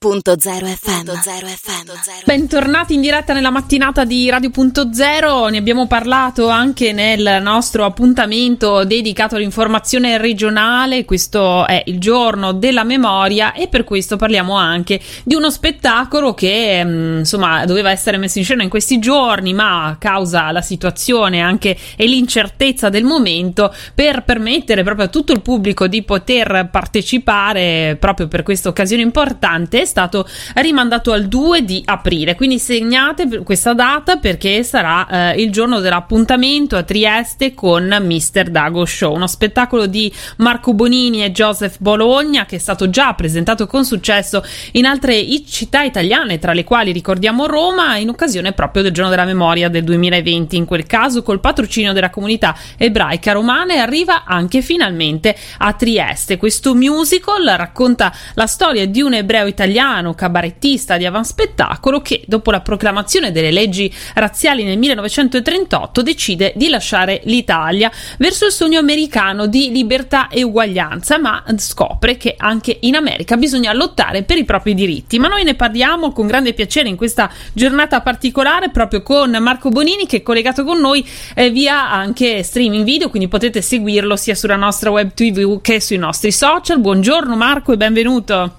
FM. Bentornati in diretta nella mattinata di Radio.0, ne abbiamo parlato anche nel nostro appuntamento dedicato all'informazione regionale, questo è il giorno della memoria e per questo parliamo anche di uno spettacolo che mm, insomma doveva essere messo in scena in questi giorni ma a causa la situazione anche e l'incertezza del momento per permettere proprio a tutto il pubblico di poter partecipare proprio per questa occasione importante stato rimandato al 2 di aprile. Quindi segnate questa data perché sarà eh, il giorno dell'appuntamento a Trieste con Mr. Dago Show, uno spettacolo di Marco Bonini e Joseph Bologna che è stato già presentato con successo in altre città italiane, tra le quali ricordiamo Roma, in occasione proprio del giorno della memoria del 2020. In quel caso, col patrocinio della comunità ebraica romana, e arriva anche finalmente a Trieste. Questo musical racconta la storia di un ebreo italiano italiano, cabarettista di avanspettacolo che, dopo la proclamazione delle leggi razziali nel 1938, decide di lasciare l'Italia verso il sogno americano di libertà e uguaglianza, ma scopre che anche in America bisogna lottare per i propri diritti. Ma noi ne parliamo con grande piacere in questa giornata particolare proprio con Marco Bonini che è collegato con noi eh, via anche streaming video, quindi potete seguirlo sia sulla nostra web TV che sui nostri social. Buongiorno Marco e benvenuto.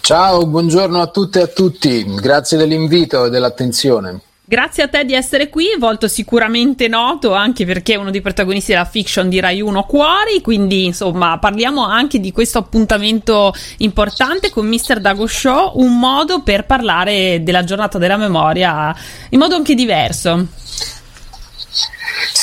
Ciao, buongiorno a tutte e a tutti, grazie dell'invito e dell'attenzione. Grazie a te di essere qui, volto sicuramente noto anche perché è uno dei protagonisti della fiction di Rai 1 Cuori, quindi insomma parliamo anche di questo appuntamento importante con Mr. Dago Show, un modo per parlare della giornata della memoria in modo anche diverso.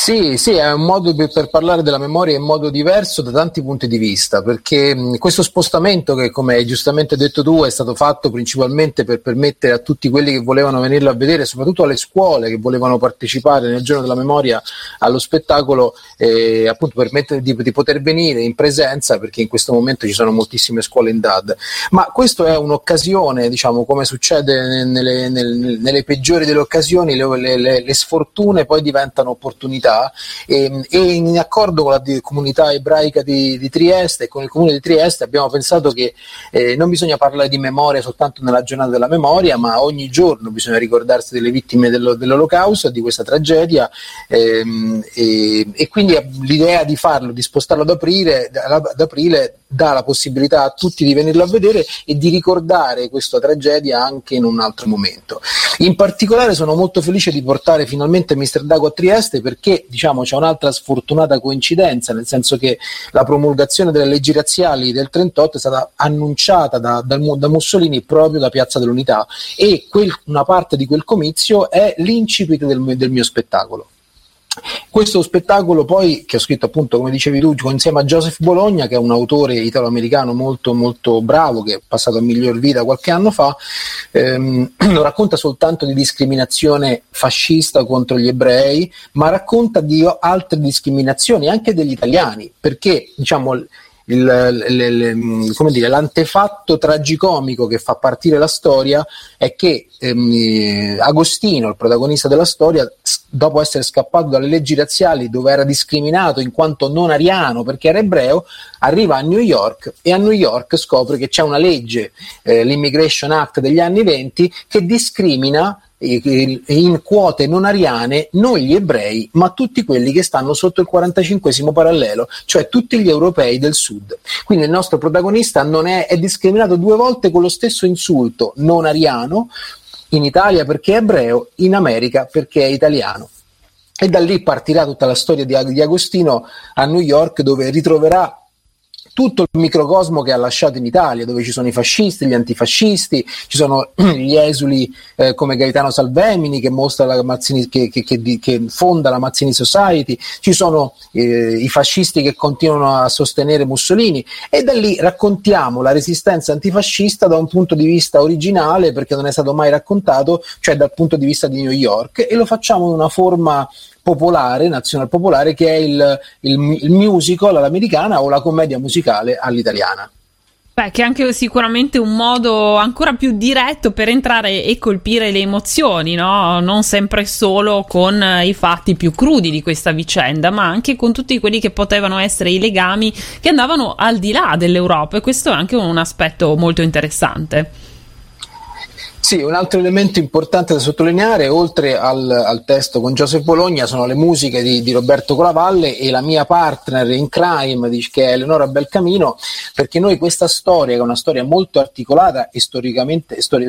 Sì, sì, è un modo per, per, parlare della memoria in modo diverso da tanti punti di vista, perché mh, questo spostamento che, come hai giustamente detto tu, è stato fatto principalmente per permettere a tutti quelli che volevano venirlo a vedere, soprattutto alle scuole che volevano partecipare nel giorno della memoria allo spettacolo, eh, appunto permettere di, di, poter venire in presenza, perché in questo momento ci sono moltissime scuole in DAD. Ma questo è un'occasione, diciamo, come succede nelle, nelle, nelle peggiori delle occasioni, le, le, le sfortune poi diventano opportunità e, ehm, e, in accordo con la comunità ebraica di, di, Trieste e con il comune di Trieste abbiamo pensato che eh, non bisogna parlare di memoria soltanto nella giornata della memoria, ma ogni giorno bisogna ricordarsi delle vittime dello, dell'olocausto, di questa tragedia ehm, e, e, quindi l'idea di farlo, di spostarlo ad aprile, ad aprile dà la possibilità a tutti di venirlo a vedere e di ricordare questa tragedia anche in un altro momento. In particolare sono molto felice di portare finalmente Mr. Dago a Trieste perché diciamo, c'è un'altra sfortunata coincidenza, nel senso che la promulgazione delle leggi razziali del 38 è stata annunciata da, da, da Mussolini proprio da Piazza dell'Unità e quel, una parte di quel comizio è l'incipit del, del mio spettacolo. Questo spettacolo poi, che ho scritto appunto, come dicevi tu, insieme a Joseph Bologna, che è un autore italo-americano molto molto bravo, che è passato a miglior vita qualche anno fa, ehm, non racconta soltanto di discriminazione fascista contro gli ebrei, ma racconta di altre discriminazioni anche degli italiani, perché diciamo il, le, le, come dire, l'antefatto tragicomico che fa partire la storia è che ehm, Agostino, il protagonista della storia, dopo essere scappato dalle leggi razziali dove era discriminato in quanto non ariano perché era ebreo, arriva a New York e a New York scopre che c'è una legge, eh, l'Immigration Act degli anni 20, che discrimina in quote non ariane non gli ebrei, ma tutti quelli che stanno sotto il 45 parallelo, cioè tutti gli europei del sud. Quindi il nostro protagonista è, è discriminato due volte con lo stesso insulto non ariano, in Italia perché è ebreo, in America perché è italiano. E da lì partirà tutta la storia di, di Agostino a New York dove ritroverà tutto il microcosmo che ha lasciato in Italia, dove ci sono i fascisti, gli antifascisti, ci sono gli esuli eh, come Gaetano Salvemini che, Mazzini, che, che, che, fonda la Mazzini Society, ci sono eh, i fascisti che continuano a sostenere Mussolini e da lì raccontiamo la resistenza antifascista da un punto di vista originale perché non è stato mai raccontato, cioè dal punto di vista di New York e lo facciamo in una forma popolare, nazionale popolare, che è il, il, il musical all'americana o la commedia musicale all'italiana. Beh, che è anche sicuramente un modo ancora più diretto per entrare e colpire le emozioni, no? Non sempre solo con i fatti più crudi di questa vicenda, ma anche con tutti quelli che potevano essere i legami che andavano al di là dell'Europa e questo è anche un aspetto molto interessante. Sì, un altro elemento importante da sottolineare, oltre al, al testo con Joseph Bologna, sono le musiche di, di, Roberto Colavalle e la mia partner in crime, che è Eleonora Belcamino, perché noi questa storia, che è una storia molto articolata e stori,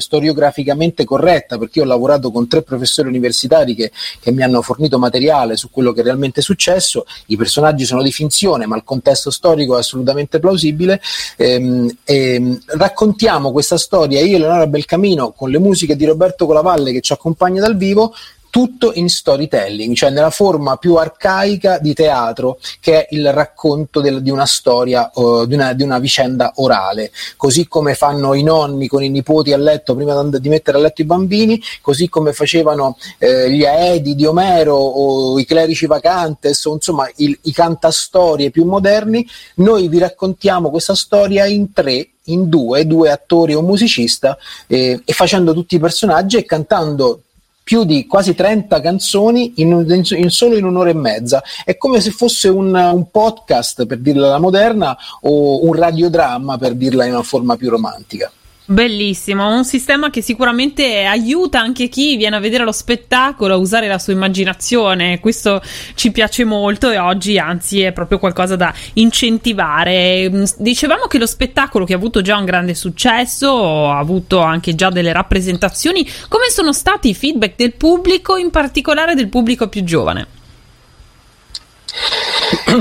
storiograficamente corretta, perché io ho lavorato con tre professori universitari che, che mi hanno fornito materiale su quello che è realmente successo, i personaggi sono di finzione, ma il contesto storico è assolutamente plausibile, ehm, ehm, raccontiamo questa storia, io e Eleonora Belcamino, con le musiche di Roberto Colavalle che ci accompagna dal vivo, tutto in storytelling, cioè nella forma più arcaica di teatro, che è il racconto del, di una storia, uh, di, una, di, una, vicenda orale, così come fanno i nonni con i nipoti a letto prima di mettere a letto i bambini, così come facevano eh, gli Aedi di Omero o i clerici vacantes, o insomma il, i cantastorie più moderni, noi vi raccontiamo questa storia in tre in due, due attori o musicista, eh, e facendo tutti i personaggi e cantando più di quasi 30 canzoni in, in, in, solo in un'ora e mezza. È come se fosse un, un, podcast, per dirla alla moderna, o un radiodramma, per dirla in una forma più romantica. Bellissimo, un sistema che sicuramente aiuta anche chi viene a vedere lo spettacolo a usare la sua immaginazione. Questo ci piace molto e oggi anzi è proprio qualcosa da incentivare. Mm, dicevamo che lo spettacolo che ha avuto già un grande successo, ha avuto anche già delle rappresentazioni. Come sono stati i feedback del pubblico, in particolare del pubblico più giovane?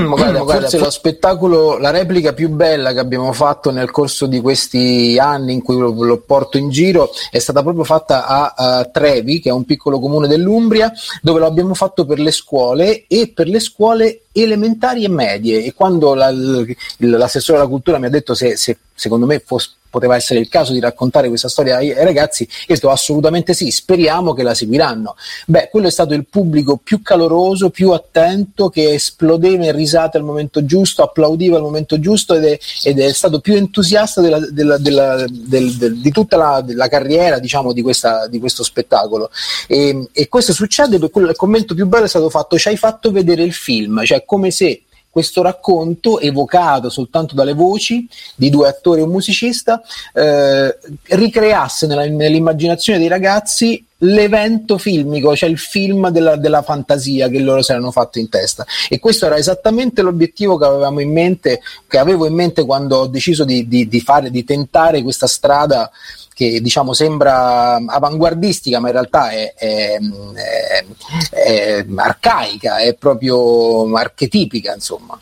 Guarda, forse lo spettacolo, la replica più bella che abbiamo fatto nel corso di questi anni in cui lo, lo porto in giro è stata proprio fatta a, a, Trevi, che è un piccolo comune dell'Umbria, dove lo abbiamo fatto per le scuole e per le scuole elementari e medie. E quando la, l'assessore alla cultura mi ha detto se, se secondo me fosse poteva essere il caso di raccontare questa storia ai, ragazzi, io detto assolutamente sì, speriamo che la seguiranno. Beh, quello è stato il pubblico più caloroso, più attento, che esplodeva in risate al momento giusto, applaudiva al momento giusto ed è, ed è stato più entusiasta della, della, della, del, del, di tutta la, carriera diciamo, di, questa, di, questo spettacolo. E, e questo succede perché il commento più bello è stato fatto, ci hai fatto vedere il film, cioè come se questo racconto evocato soltanto dalle voci di due attori e un musicista eh, ricreasse nella, nell'immaginazione dei ragazzi l'evento filmico, cioè il film della, della, fantasia che loro si erano fatto in testa. E questo era esattamente l'obiettivo che avevamo in mente, che avevo in mente quando ho deciso di, di, di, fare, di tentare questa strada che diciamo sembra avanguardistica, ma in realtà è, è, è, è arcaica, è proprio archetipica, insomma.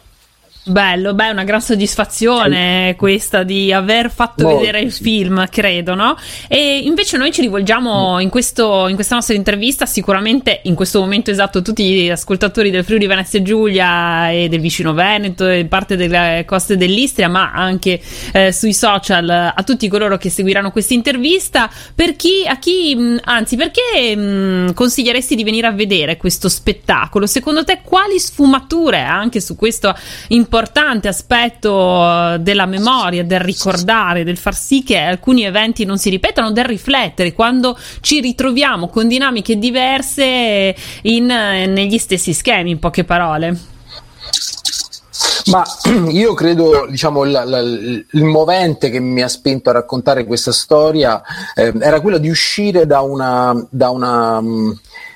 Bello, beh, una gran soddisfazione sì. questa di aver fatto Molto, vedere il sì. film, credo, no? E invece noi ci rivolgiamo mm. in, questo, in, questa nostra intervista, sicuramente in questo momento esatto, tutti gli ascoltatori del Friuli Venezia Giulia e del vicino Veneto e parte delle coste dell'Istria, ma anche eh, sui social, a tutti coloro che seguiranno questa intervista. Per chi, a chi, anzi, perché mh, consiglieresti di venire a vedere questo spettacolo? Secondo te, quali sfumature anche su questo importante importante aspetto eh, della memoria, del ricordare, del far sì che alcuni eventi non si ripetano, del riflettere quando ci ritroviamo con dinamiche diverse in, eh, negli stessi schemi, in poche parole. Ma io credo, diciamo, la, la, il movente che mi ha spinto a raccontare questa storia eh, era quello di uscire da una, da una mm,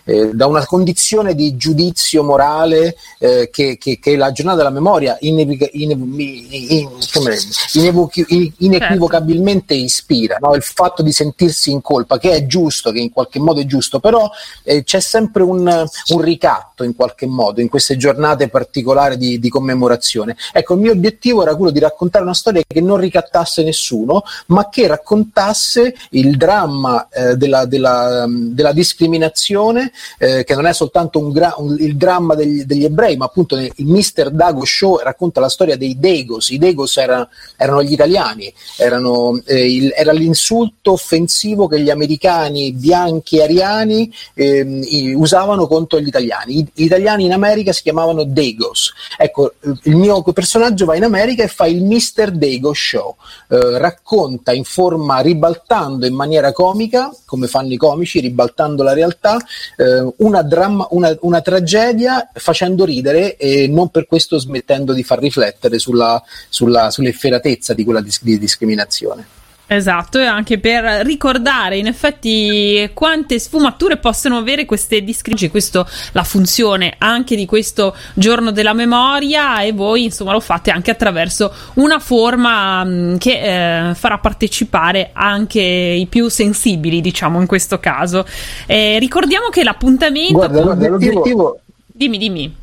eh, da una condizione di giudizio morale eh, che, che, che, la giornata della memoria inequivocabilmente ispira, no? il fatto di sentirsi in colpa, che è giusto, che in qualche modo è giusto, però eh, c'è sempre un, un, ricatto in qualche modo in queste giornate particolari di, di commemorazione. Ecco, il mio obiettivo era quello di raccontare una storia che non ricattasse nessuno, ma che raccontasse il dramma eh, della, della, della discriminazione eh, che non è soltanto un gra- un, il dramma degli, degli, ebrei, ma appunto il Mr. Dago Show racconta la storia dei Degos. I Degos era, erano gli italiani, erano, eh, il, era l'insulto offensivo che gli americani bianchi ariani ehm, usavano contro gli italiani. Gli italiani in America si chiamavano Degos. Ecco, il mio personaggio va in America e fa il Mr. Dego Show, eh, racconta in forma ribaltando in maniera comica, come fanno i comici, ribaltando la realtà, eh, una, dramma, una, una, tragedia facendo ridere e non per questo smettendo di far riflettere sulla, sulla, sull'efferatezza di quella dis- di discriminazione. Esatto, e anche per ricordare in effetti quante sfumature possono avere queste discrepanze, questo la funzione anche di questo giorno della memoria e voi insomma lo fate anche attraverso una forma mh, mm, che eh, farà partecipare anche i più sensibili, diciamo in questo caso. Eh, ricordiamo che l'appuntamento Guarda, l'obiettivo Dimmi, dimmi.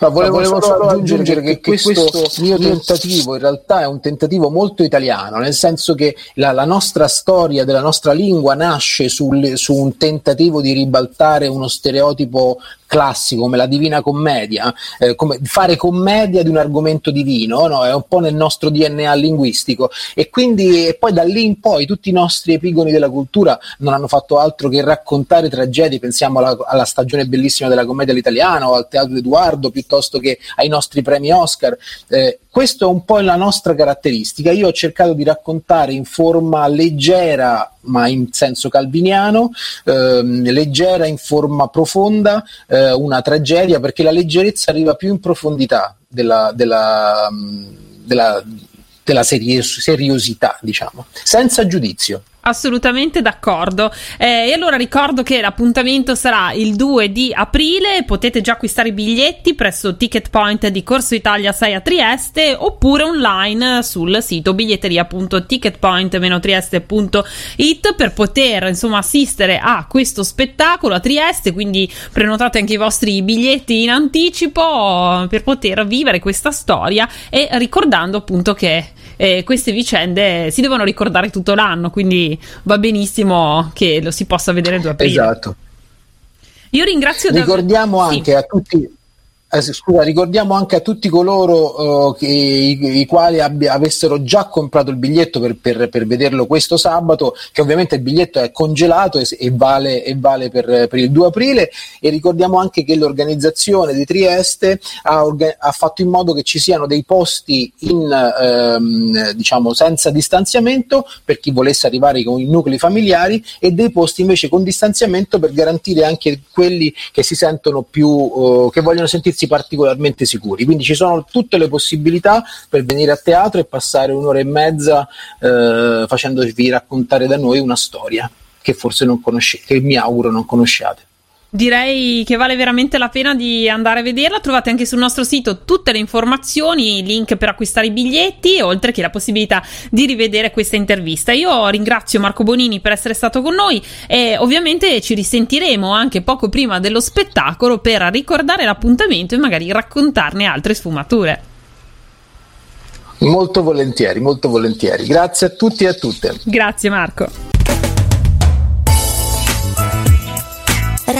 No, volevo, volevo, solo aggiungere che, che questo, questo mio tentativo in realtà è un tentativo molto italiano, nel senso che la, la nostra storia della nostra lingua nasce sul, su un tentativo di ribaltare uno stereotipo classico come la Divina Commedia, eh, come fare commedia di un argomento divino, no? è un po' nel nostro DNA linguistico e quindi e poi da lì in poi tutti i nostri epigoni della cultura non hanno fatto altro che raccontare tragedie, pensiamo alla, alla stagione bellissima della commedia all'italiana o al Teatro Edoardo piuttosto che ai nostri premi Oscar. Eh, questo è un po' la nostra caratteristica. Io ho cercato di raccontare in forma leggera, ma in senso calviniano, ehm, leggera in forma profonda, eh, una tragedia, perché la leggerezza arriva più in profondità della, della, della, della seriosità, diciamo, senza giudizio. Assolutamente d'accordo. Eh, e allora ricordo che l'appuntamento sarà il 2 di aprile. Potete già acquistare i biglietti presso Ticket Point di Corso Italia 6 a Trieste oppure online sul sito biglietteria.ticketpoint-trieste.it per poter insomma assistere a questo spettacolo a Trieste. Quindi prenotate anche i vostri biglietti in anticipo per poter vivere questa storia e ricordando appunto che eh, queste vicende si devono ricordare tutto l'anno, quindi va benissimo che lo si possa vedere due aprile. Esatto. Io ringrazio Ricordiamo da... anche sì. a tutti eh, scusa, ricordiamo anche a tutti coloro uh, che, i, i, quali abbia, avessero già comprato il biglietto per, per, per, vederlo questo sabato, che ovviamente il biglietto è congelato e, e vale, e vale per, per, il 2 aprile. E ricordiamo anche che l'organizzazione di Trieste ha, orga- ha fatto in modo che ci siano dei posti in, ehm, diciamo, senza distanziamento per chi volesse arrivare con i nuclei familiari e dei posti invece con distanziamento per garantire anche quelli che si sentono più, uh, che vogliono sentirsi sentirsi particolarmente sicuri. Quindi ci sono tutte le possibilità per venire a teatro e passare un'ora e mezza eh, facendovi raccontare da noi una storia che forse non conoscete, che mi auguro non conosciate. Direi che vale veramente la pena di andare a vederla. Trovate anche sul nostro sito tutte le informazioni, link per acquistare i biglietti, oltre che la possibilità di rivedere questa intervista. Io ringrazio Marco Bonini per essere stato con noi e ovviamente ci risentiremo anche poco prima dello spettacolo per ricordare l'appuntamento e magari raccontarne altre sfumature. Molto volentieri, molto volentieri. Grazie a tutti e a tutte. Grazie Marco.